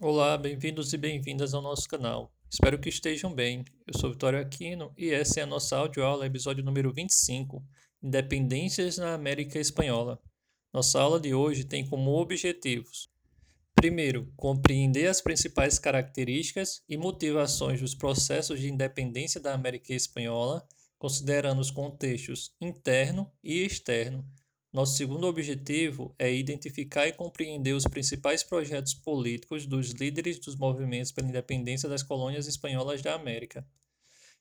Olá, bem-vindos e bem-vindas ao nosso canal. Espero que estejam bem. Eu sou Vitório Aquino e essa é a nossa audioaula, episódio número 25, Independências na América Espanhola. Nossa aula de hoje tem como objetivos: primeiro, compreender as principais características e motivações dos processos de independência da América Espanhola, considerando os contextos interno e externo, nosso segundo objetivo é identificar e compreender os principais projetos políticos dos líderes dos movimentos pela independência das colônias espanholas da América.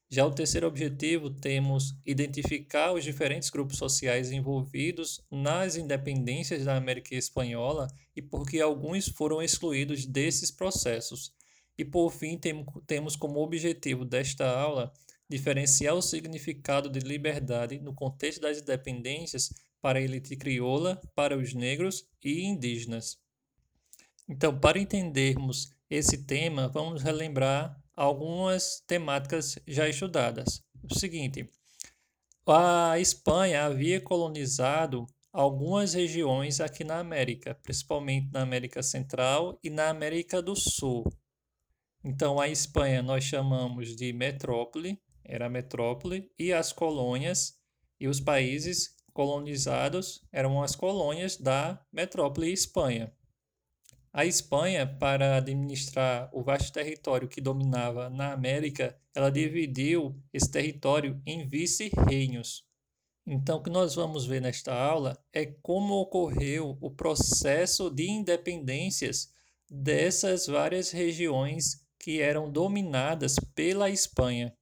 Já o terceiro objetivo, temos identificar os diferentes grupos sociais envolvidos nas independências da América Espanhola e por que alguns foram excluídos desses processos. E por fim, temos como objetivo desta aula diferenciar o significado de liberdade no contexto das independências para a elite crioula, para os negros e indígenas. Então, para entendermos esse tema, vamos relembrar algumas temáticas já estudadas. O seguinte: a Espanha havia colonizado algumas regiões aqui na América, principalmente na América Central e na América do Sul. Então, a Espanha nós chamamos de metrópole, era metrópole, e as colônias e os países colonizados eram as colônias da metrópole Espanha. A Espanha, para administrar o vasto território que dominava na América, ela dividiu esse território em vice-reinos. Então, o que nós vamos ver nesta aula é como ocorreu o processo de independências dessas várias regiões que eram dominadas pela Espanha.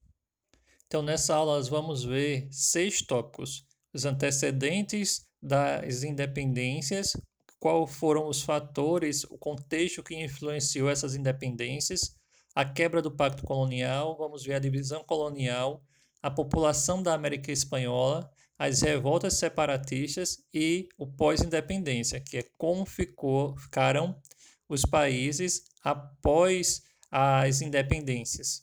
Então, nessa aula, nós vamos ver seis tópicos os antecedentes das independências, quais foram os fatores, o contexto que influenciou essas independências, a quebra do pacto colonial, vamos ver a divisão colonial, a população da América Espanhola, as revoltas separatistas e o pós-independência, que é como ficou, ficaram os países após as independências.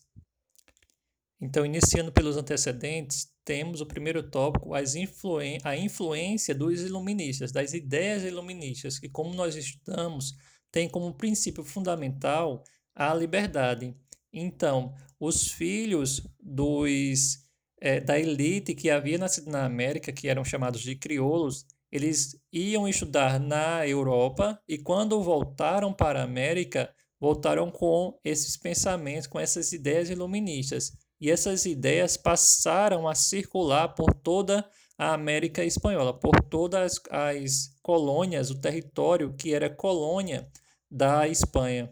Então, iniciando pelos antecedentes, temos o primeiro tópico, as influen a influência dos iluministas, das ideias iluministas, que, como nós estudamos, tem como princípio fundamental a liberdade. Então, os filhos dos é, da elite que havia nascido na América, que eram chamados de crioulos, eles iam estudar na Europa e, quando voltaram para a América, voltaram com esses pensamentos, com essas ideias iluministas e essas ideias passaram a circular por toda a América Espanhola, por todas as colônias, o território que era colônia da Espanha.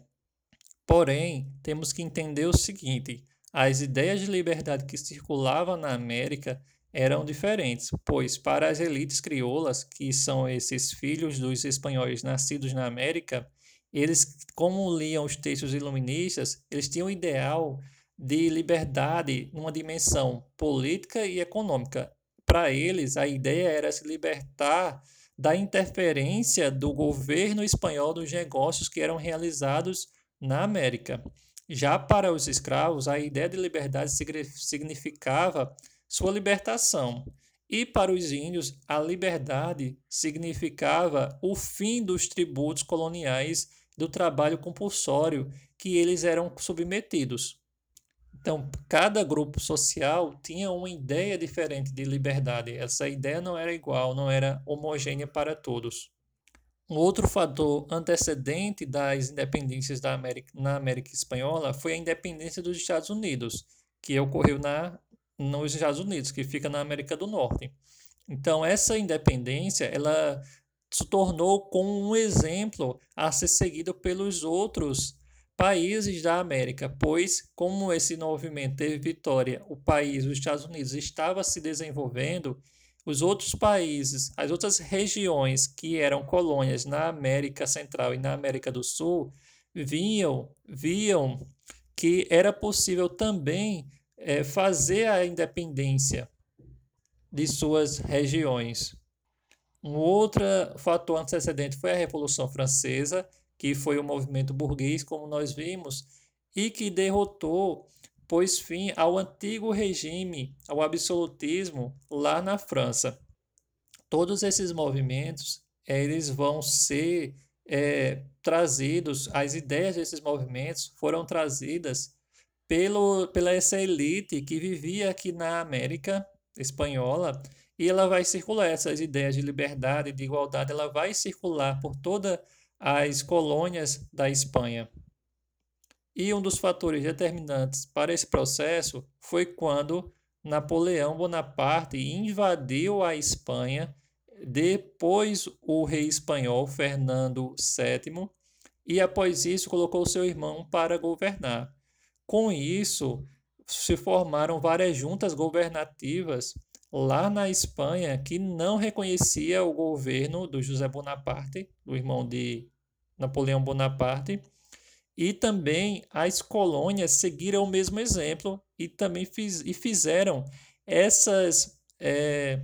Porém, temos que entender o seguinte: as ideias de liberdade que circulavam na América eram diferentes, pois para as elites crioulas, que são esses filhos dos espanhóis nascidos na América, eles, como liam os textos iluministas, eles tinham o ideal de liberdade numa dimensão política e econômica. Para eles, a ideia era se libertar da interferência do governo espanhol dos negócios que eram realizados na América. Já para os escravos, a ideia de liberdade significava sua libertação. E para os índios, a liberdade significava o fim dos tributos coloniais do trabalho compulsório que eles eram submetidos. Então, cada grupo social tinha uma ideia diferente de liberdade. Essa ideia não era igual, não era homogênea para todos. Um outro fator antecedente das independências da América, na América Espanhola foi a independência dos Estados Unidos, que ocorreu na, nos Estados Unidos, que fica na América do Norte. Então, essa independência ela se tornou como um exemplo a ser seguido pelos outros países da América, pois, como esse movimento teve vitória, o país, os Estados Unidos, estava se desenvolvendo, os outros países, as outras regiões que eram colônias na América Central e na América do Sul, viam, viam que era possível também é, fazer a independência de suas regiões. Um outro fator antecedente foi a Revolução Francesa, que foi o movimento burguês, como nós vimos, e que derrotou, pôs fim ao antigo regime, ao absolutismo lá na França. Todos esses movimentos, eles vão ser é, trazidos, as ideias desses movimentos foram trazidas pelo, pela essa elite que vivia aqui na América espanhola e ela vai circular essas ideias de liberdade, de igualdade, ela vai circular por todas as colônias da Espanha. E um dos fatores determinantes para esse processo foi quando Napoleão Bonaparte invadiu a Espanha depois o rei espanhol Fernando VII e após isso colocou seu irmão para governar. Com isso, se formaram várias juntas governativas lá na Espanha que não reconhecia o governo do José Bonaparte, do irmão de Napoleão Bonaparte, e também as colônias seguiram o mesmo exemplo e também fiz, e fizeram essas é,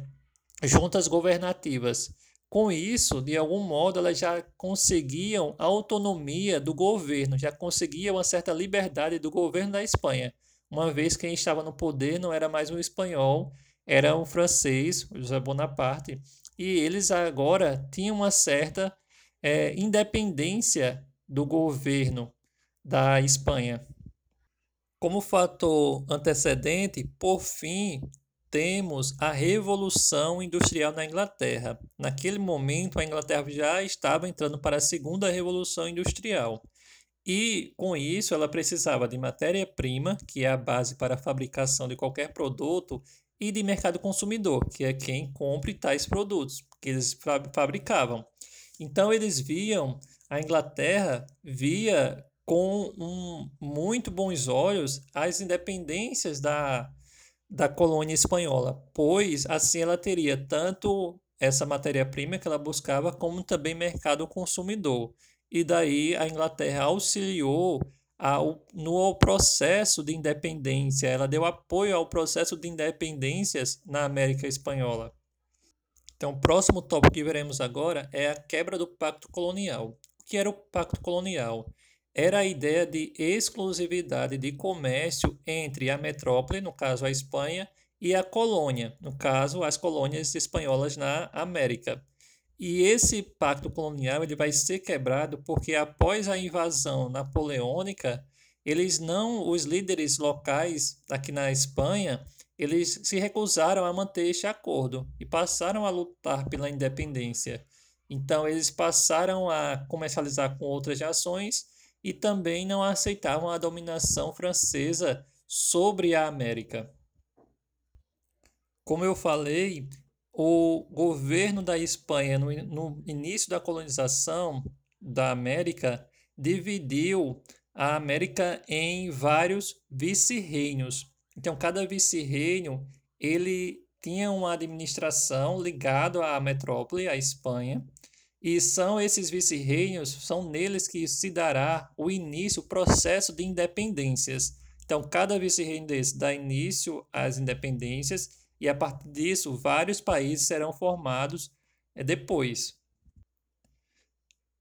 juntas governativas. Com isso, de algum modo, elas já conseguiam a autonomia do governo, já conseguiam uma certa liberdade do governo da Espanha, uma vez que quem estava no poder não era mais um espanhol, era um francês, José Bonaparte, e eles agora tinham uma certa é, independência do governo da Espanha. Como fator antecedente, por fim, temos a Revolução Industrial na Inglaterra. Naquele momento, a Inglaterra já estava entrando para a Segunda Revolução Industrial. E com isso, ela precisava de matéria-prima, que é a base para a fabricação de qualquer produto, e de mercado consumidor, que é quem compra tais produtos que eles fabricavam. Então, eles viam a Inglaterra via com um, muito bons olhos as independências da, da colônia espanhola, pois assim ela teria tanto essa matéria-prima que ela buscava, como também mercado consumidor. E daí a Inglaterra auxiliou ao, no processo de independência, ela deu apoio ao processo de independências na América Espanhola. Então, o próximo tópico que veremos agora é a quebra do pacto colonial. O que era o pacto colonial? era a ideia de exclusividade de comércio entre a metrópole, no caso a Espanha, e a colônia, no caso as colônias espanholas na América. E esse pacto colonial ele vai ser quebrado porque após a invasão napoleônica, eles não, os líderes locais aqui na Espanha, eles se recusaram a manter este acordo e passaram a lutar pela independência. Então eles passaram a comercializar com outras ações e também não aceitavam a dominação francesa sobre a América. Como eu falei, o governo da Espanha, no, no início da colonização da América, dividiu a América em vários vice-reinos. Então, cada vice-reino ele tinha uma administração ligada à metrópole, à Espanha, e são esses vice-reinos, são neles que se dará o início, o processo de independências. Então, cada vice-reino desse dá início às independências e, a partir disso, vários países serão formados eh, depois.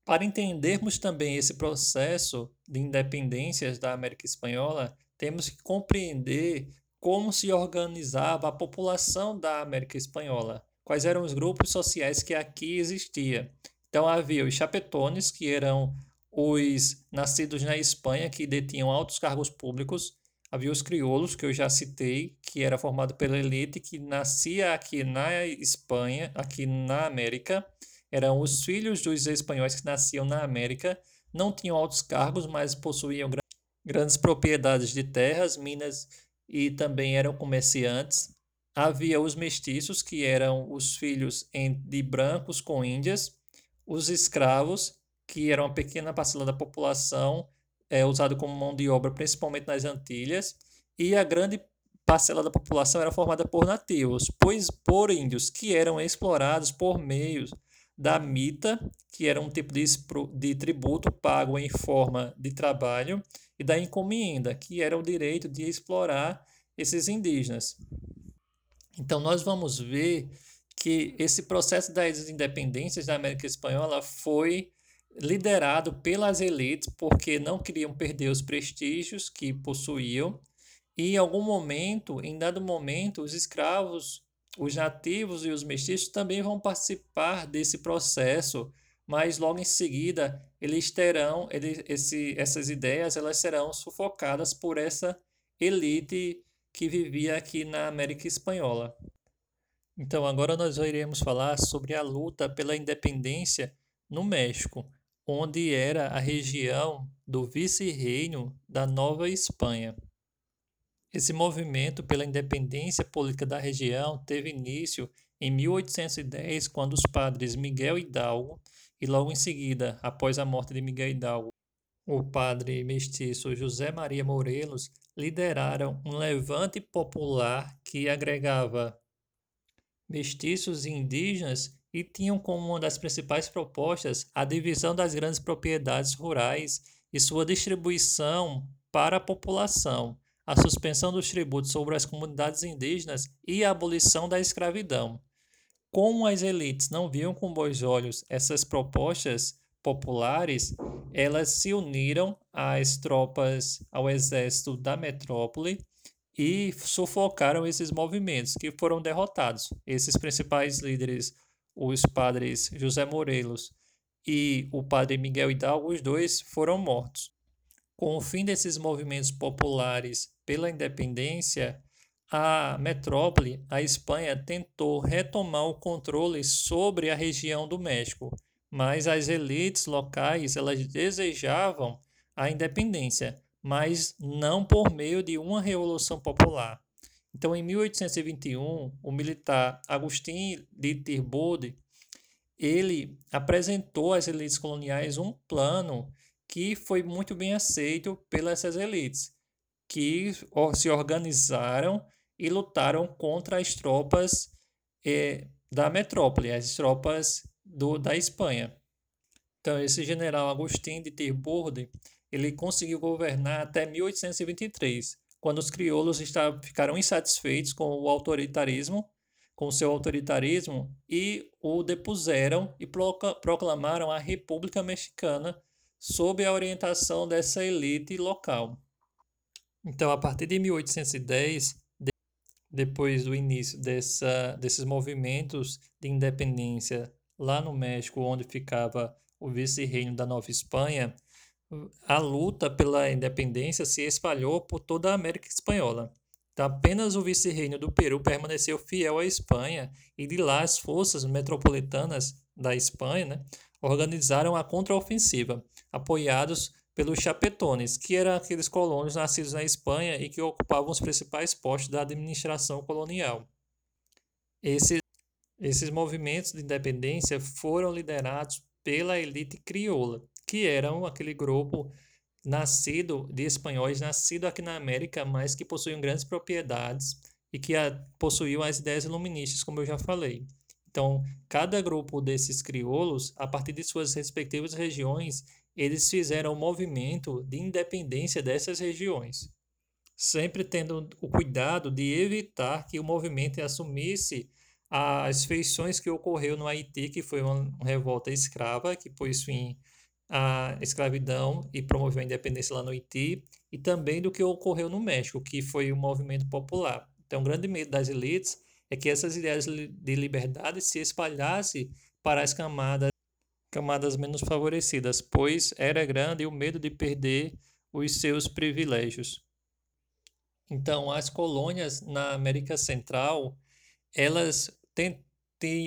Para entendermos também esse processo de independências da América Espanhola, temos que compreender como se organizava a população da América Espanhola, quais eram os grupos sociais que aqui existiam. Então havia os chapetones, que eram os nascidos na Espanha que detinham altos cargos públicos. Havia os crioulos, que eu já citei, que era formado pela elite que nascia aqui na Espanha, aqui na América. Eram os filhos dos espanhóis que nasciam na América, não tinham altos cargos, mas possuíam grandes propriedades de terras, minas e também eram comerciantes. Havia os mestiços, que eram os filhos de brancos com índias, os escravos, que eram uma pequena parcela da população, é, usado como mão de obra, principalmente nas Antilhas, e a grande parcela da população era formada por nativos, pois por índios, que eram explorados por meio da mita, que era um tipo de, de tributo pago em forma de trabalho, e da encomenda, que era o direito de explorar esses indígenas. Então, nós vamos ver que esse processo das independências da América Espanhola foi liderado pelas elites porque não queriam perder os prestígios que possuíam e em algum momento, em dado momento, os escravos, os nativos e os mestiços também vão participar desse processo, mas logo em seguida eles terão ele, esse, essas ideias elas serão sufocadas por essa elite que vivia aqui na América Espanhola. Então agora nós iremos falar sobre a luta pela independência no México, onde era a região do vice-reino da Nova Espanha. Esse movimento pela independência política da região teve início em 1810, quando os padres Miguel Hidalgo e logo em seguida, após a morte de Miguel Hidalgo, o padre mestiço José Maria Morelos lideraram um levante popular que agregava mestiços indígenas e tinham como uma das principais propostas a divisão das grandes propriedades rurais e sua distribuição para a população, a suspensão dos tributos sobre as comunidades indígenas e a abolição da escravidão. Como as elites não viam com bons olhos essas propostas populares, elas se uniram às tropas, ao exército da metrópole e sufocaram esses movimentos que foram derrotados. Esses principais líderes, os padres José Morelos e o padre Miguel Hidalgo, os dois foram mortos. Com o fim desses movimentos populares pela independência, a metrópole, a Espanha, tentou retomar o controle sobre a região do México, mas as elites locais elas desejavam a independência, mas não por meio de uma revolução popular. Então, em 1821, o militar Agustín de Tirbude ele apresentou às elites coloniais um plano que foi muito bem aceito pelas elites, que se organizaram e lutaram contra as tropas eh, da metrópole, as tropas do, da Espanha. Então, esse general Agustín de Tirburde, ele conseguiu governar até 1823, quando os crioulos estavam, ficaram insatisfeitos com o autoritarismo, com o seu autoritarismo, e o depuseram e proclamaram a República Mexicana sob a orientação dessa elite local. Então, a partir de 1810, depois do início dessa, desses movimentos de independência lá no México, onde ficava o vice-reino da Nova Espanha, a luta pela independência se espalhou por toda a América Espanhola. Então, apenas o vice-reino do Peru permaneceu fiel à Espanha e de lá as forças metropolitanas da Espanha né, organizaram a contraofensiva, apoiados pelos chapetones, que eram aqueles colonos nascidos na Espanha e que ocupavam os principais postos da administração colonial. Esses, esses movimentos de independência foram liderados pela elite crioula, que eram aquele grupo nascido de espanhóis nascido aqui na América, mas que possuíam grandes propriedades e que possuíam as ideias iluministas, como eu já falei. Então, cada grupo desses crioulos, a partir de suas respectivas regiões, eles fizeram um movimento de independência dessas regiões, sempre tendo o cuidado de evitar que o movimento assumisse as feições que ocorreu no Haiti, que foi uma revolta escrava, que pôs fim à escravidão e promoveu a independência lá no Haiti, e também do que ocorreu no México, que foi o um movimento popular. Então, o grande medo das elites é que essas ideias de liberdade se espalhassem para as camadas, camadas menos favorecidas, pois era grande o medo de perder os seus privilégios. Então, as colônias na América Central, elas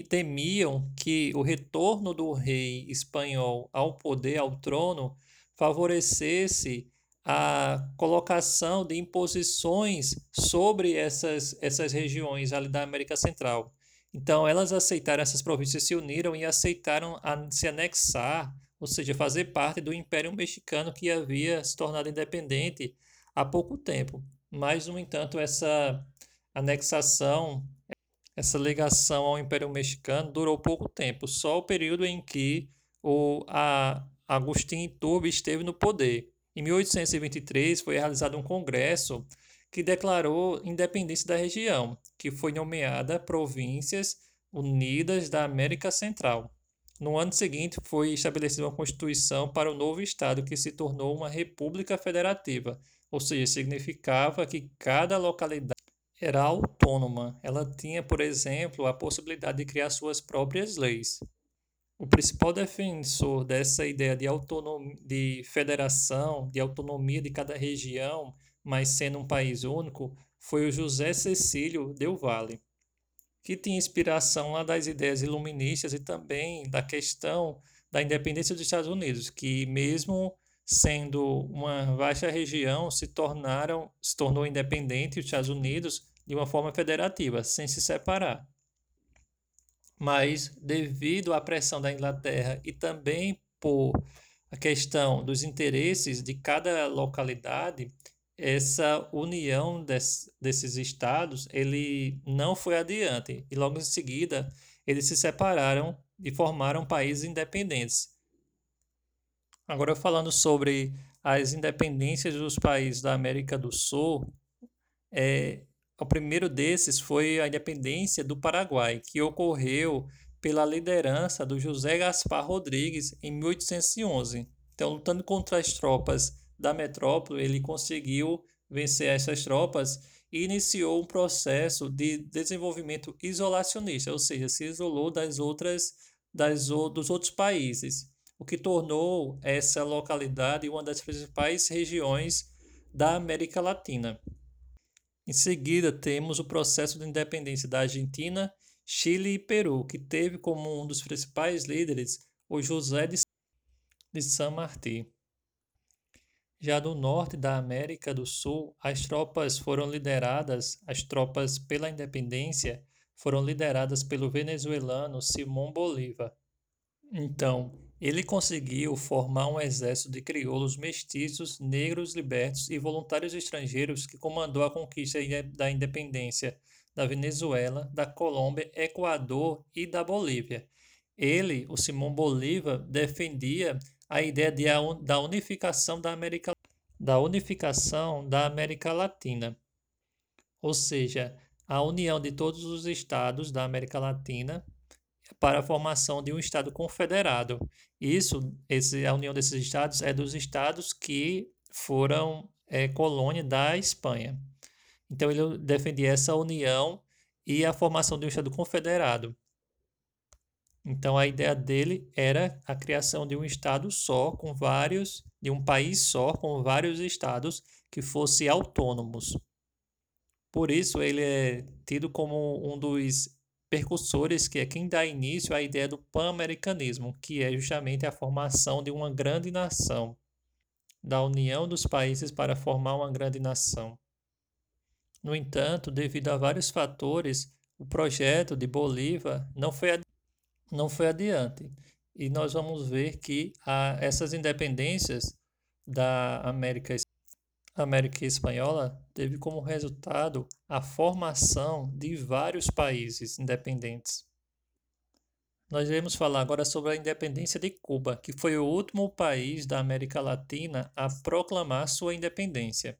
temiam que o retorno do rei espanhol ao poder, ao trono, favorecesse a colocação de imposições sobre essas, essas regiões ali da América Central. Então, elas aceitaram, essas províncias se uniram e aceitaram a, se anexar, ou seja, fazer parte do Império Mexicano que havia se tornado independente há pouco tempo. Mas, no entanto, essa anexação, essa ligação ao Império Mexicano durou pouco tempo, só o período em que o a Agustín Iturbide esteve no poder. Em 1823 foi realizado um congresso que declarou independência da região, que foi nomeada Províncias Unidas da América Central. No ano seguinte, foi estabelecida uma constituição para o novo estado, que se tornou uma república federativa, ou seja, significava que cada localidade era autônoma. Ela tinha, por exemplo, a possibilidade de criar suas próprias leis. O principal defensor dessa ideia de, autonomia, de federação, de autonomia de cada região, mas sendo um país único, foi o José Cecílio Del Valle, que tinha inspiração lá das ideias iluministas e também da questão da independência dos Estados Unidos, que mesmo sendo uma vasta região, se tornaram se tornou independente os Estados Unidos de uma forma federativa, sem se separar mas devido à pressão da Inglaterra e também por a questão dos interesses de cada localidade, essa união des, desses estados ele não foi adiante e logo em seguida eles se separaram e formaram países independentes. Agora falando sobre as independências dos países da América do Sul, é, o primeiro desses foi a independência do Paraguai, que ocorreu pela liderança do José Gaspar Rodrigues em 1811. Então, lutando contra as tropas da metrópole, ele conseguiu vencer essas tropas e iniciou um processo de desenvolvimento isolacionista, ou seja, se isolou das outras das, dos outros países, o que tornou essa localidade uma das principais regiões da América Latina. Em seguida, temos o processo de independência da Argentina, Chile e Peru, que teve como um dos principais líderes o José de San Martín. Já do norte da América do Sul, as tropas foram lideradas, as tropas pela independência foram lideradas pelo venezuelano Simón Bolívar. Então, ele conseguiu formar um exército de crioulos mestiços, negros libertos e voluntários estrangeiros que comandou a conquista da independência da Venezuela, da Colômbia, Equador e da Bolívia. Ele, o Simão Bolívar, defendia a ideia de, da unificação da América da unificação da América Latina, ou seja, a união de todos os estados da América Latina para a formação de um Estado confederado. Isso, esse, a união desses estados é dos estados que foram é, colônia da Espanha. Então ele defendia essa união e a formação de um Estado confederado. Então a ideia dele era a criação de um Estado só, com vários, de um país só, com vários estados que fossem autônomos. Por isso ele é tido como um dos percussores, que é quem dá início à ideia do pan-americanismo, que é justamente a formação de uma grande nação, da união dos países para formar uma grande nação. No entanto, devido a vários fatores, o projeto de Bolívar não foi, não foi adiante. E nós vamos ver que a, essas independências da América América Espanhola teve como resultado a formação de vários países independentes. Nós iremos falar agora sobre a independência de Cuba, que foi o último país da América Latina a proclamar sua independência.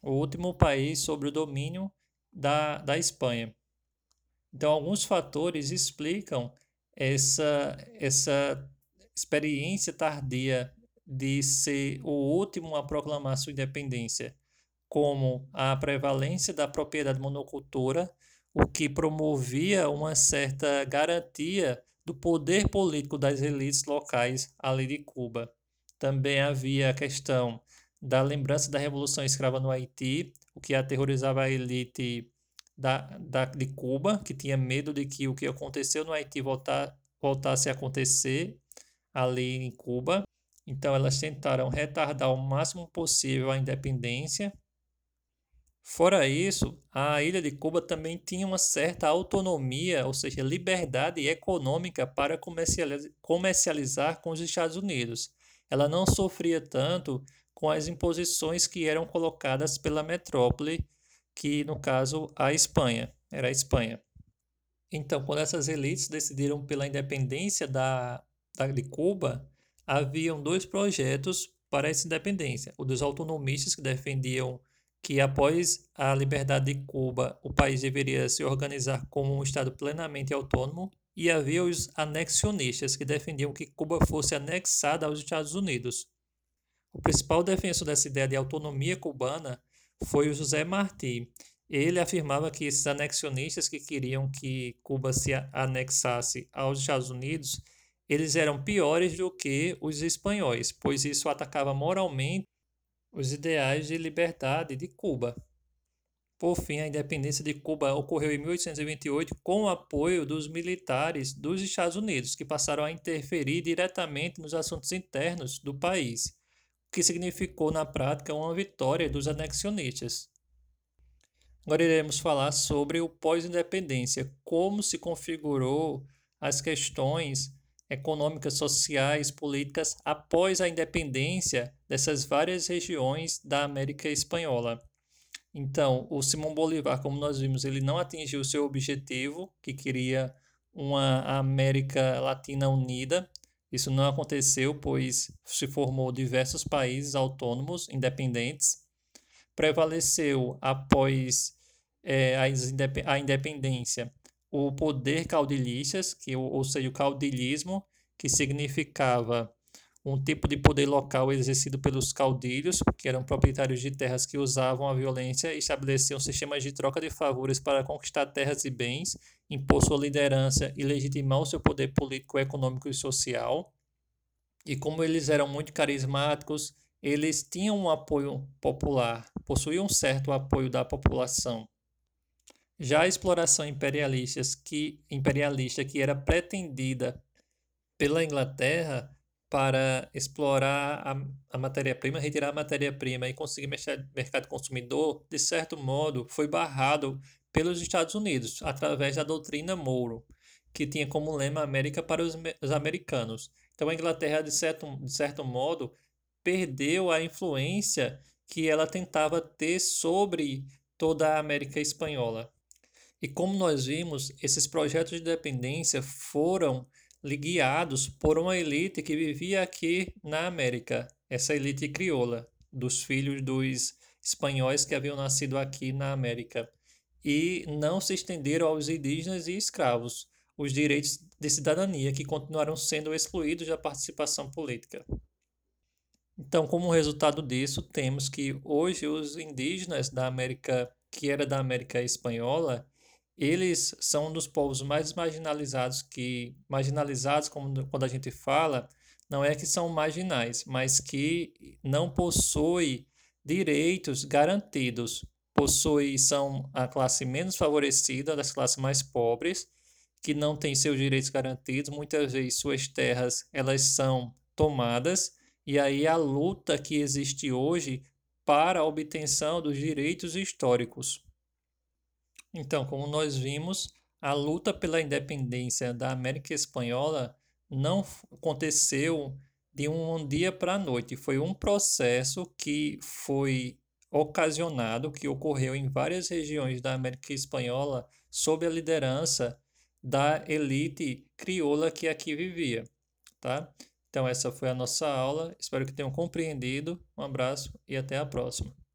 O último país sobre o domínio da, da Espanha. Então, alguns fatores explicam essa, essa experiência tardia de ser o último a proclamar sua independência, como a prevalência da propriedade monocultura, o que promovia uma certa garantia do poder político das elites locais ali de Cuba. Também havia a questão da lembrança da Revolução Escrava no Haiti, o que aterrorizava a elite da, da, de Cuba, que tinha medo de que o que aconteceu no Haiti voltar, voltasse a acontecer ali em Cuba. Então, elas tentaram retardar o máximo possível a independência. Fora isso, a ilha de Cuba também tinha uma certa autonomia, ou seja, liberdade econômica para comercializar com os Estados Unidos. Ela não sofria tanto com as imposições que eram colocadas pela metrópole, que no caso a Espanha, era a Espanha. Então, quando essas elites decidiram pela independência da, da de Cuba, haviam dois projetos para essa independência: o dos autonomistas, que defendiam que após a liberdade de Cuba, o país deveria se organizar como um Estado plenamente autônomo, e havia os anexionistas, que defendiam que Cuba fosse anexada aos Estados Unidos. O principal defensor dessa ideia de autonomia cubana foi o José Martí. Ele afirmava que esses anexionistas que queriam que Cuba se anexasse aos Estados Unidos eles eram piores do que os espanhóis, pois isso atacava moralmente os ideais de liberdade de Cuba. Por fim, a independência de Cuba ocorreu em 1828 com o apoio dos militares dos Estados Unidos, que passaram a interferir diretamente nos assuntos internos do país, o que significou na prática uma vitória dos anexionistas. Agora iremos falar sobre o pós-independência, como se configurou as questões econômicas, sociais, políticas após a independência dessas várias regiões da América Espanhola. Então, o Simão Bolívar, como nós vimos, ele não atingiu seu objetivo, que queria uma América Latina unida. Isso não aconteceu, pois se formou diversos países autônomos, independentes. Prevaleceu após é, a independência o poder caudilhistas, que, ou seja, o caudilismo, que significava um tipo de poder local exercido pelos caudilhos, que eram proprietários de terras que usavam a violência e estabeleciam sistemas de troca de favores para conquistar terras e bens, impor sua liderança e legitimar o seu poder político, econômico e social. E como eles eram muito carismáticos, eles tinham um apoio popular, possuíam um certo apoio da população. Já a exploração imperialista que, imperialista que era pretendida pela Inglaterra para explorar a, a matéria-prima, retirar a matéria-prima e conseguir mercado consumidor, de certo modo, foi barrado pelos Estados Unidos através da doutrina Mouro, que tinha como lema América para os, os americanos. Então a Inglaterra, de certo, de certo modo, perdeu a influência que ela tentava ter sobre toda a América espanhola. E como nós vimos, esses projetos de dependência foram guiados por uma elite que vivia aqui na América, essa elite crioula, dos filhos dos espanhóis que haviam nascido aqui na América, e não se estenderam aos indígenas e escravos, os direitos de cidadania que continuaram sendo excluídos da participação política. Então, como resultado disso, temos que hoje os indígenas da América, que era da América espanhola, eles são um dos povos mais marginalizados que marginalizados como quando a gente fala não é que são marginais mas que não possuem direitos garantidos. Possuem são a classe menos favorecida das classes mais pobres que não têm seus direitos garantidos. Muitas vezes suas terras elas são tomadas e aí a luta que existe hoje para a obtenção dos direitos históricos então, como nós vimos, a luta pela independência da América Espanhola não aconteceu de um dia para a noite. Foi um processo que foi ocasionado, que ocorreu em várias regiões da América Espanhola sob a liderança da elite crioula que aqui vivia, tá? Então essa foi a nossa aula. Espero que tenham compreendido. Um abraço e até a próxima.